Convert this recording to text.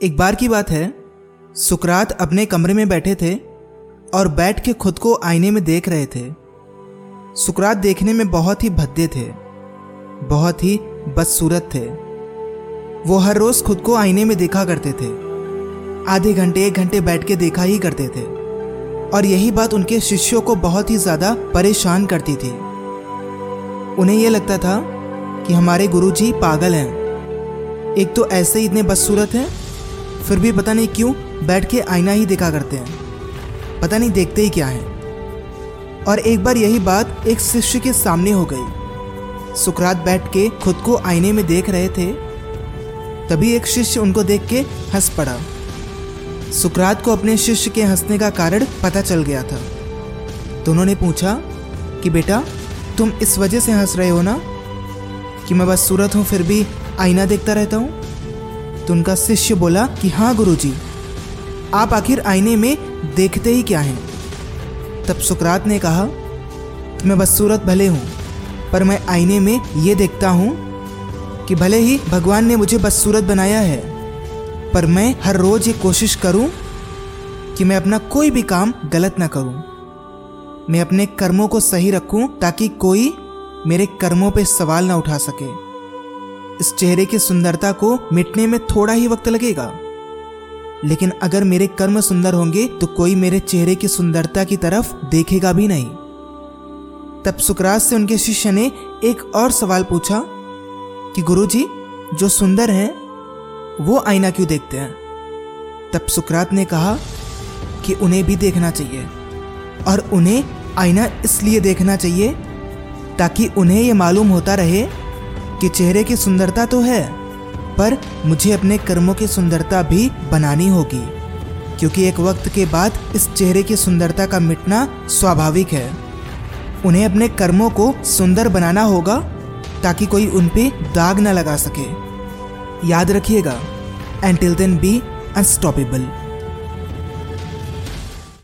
एक बार की बात है। सुकरात अपने कमरे में बैठे थे और बैठ के खुद को आईने में देख रहे थे। सुकरात देखने में बहुत ही भद्दे थे, बहुत ही बदसूरत थे। वो हर रोज खुद को आईने में देखा करते थे, आधे घंटे, एक घंटे बैठ के देखा ही करते थे। और यही बात उनके शिष्यों को बहुत ही ज़्यादा परेशान करती थी। उन्हें यह लगता था कि हमारे गुरुजी पागल हैं। एक तो ऐसे ही इतने बदसूरत हैं फिर भी पता नहीं क्यों बैठ के आईना ही देखा करते हैं। पता नहीं देखते ही क्या है। और एक बार यही बात एक शिष्य के सामने हो गई। सुकरात बैठ के खुद को आईने में देख रहे थे। तभी एक शिष्य उनको देख के हंस पड़ा। सुकरात को अपने शिष्य के हंसने का कारण पता चल गया था। तो उन्होंने पूछा कि बेटा, तुम इस वजह से हंस रहे हो ना? कि मैं बस सूरत हूँ, फिर भी आईना देखता रहता हूँ? तो उनका शिष्य बोला कि हाँ गुरुजी। आप आखिर आईने में देखते ही क्या हैं? तब सुकरात ने कहा, मैं बदसूरत भले हूँ, पर मैं आईने में ये देखता हूँ कि भले ही भगवान ने मुझे बदसूरत बनाया है, पर मैं हर रोज़ ये कोशिश करूँ कि मैं अपना कोई भी काम गलत ना करूँ। मैं अपने कर्मों को सही रखूँ ताकि कोई मेरे कर्मों पे सवाल ना उठा सके। इस चेहरे की सुंदरता को मिटने में थोड़ा ही वक्त लगेगा। लेकिन अगर मेरे कर्म सुंदर होंगे तो कोई मेरे चेहरे की सुंदरता की तरफ़ देखेगा भी नहीं। तब सुकरात से उनके शिष्य ने एक और सवाल पूछा कि, गुरुजी, जो सुंदर हैं, वो आईना क्यों देखते हैं? तब सुकरात ने कहा कि उन्हें भी देखना चाहिए और उन्हें आईना इसलिए देखना चाहिए ताकि उन्हें यह मालूम होता रहे कि चेहरे की सुंदरता तो है, पर मुझे अपने कर्मों की सुंदरता भी बनानी होगी, क्योंकि एक वक्त के बाद इस चेहरे की सुंदरता का मिटना स्वाभाविक है। उन्हें अपने कर्मों को सुंदर बनाना होगा, ताकि कोई उन पर दाग न लगा सके। याद रखिएगा एंटिल देन बी अनस्टॉपेबल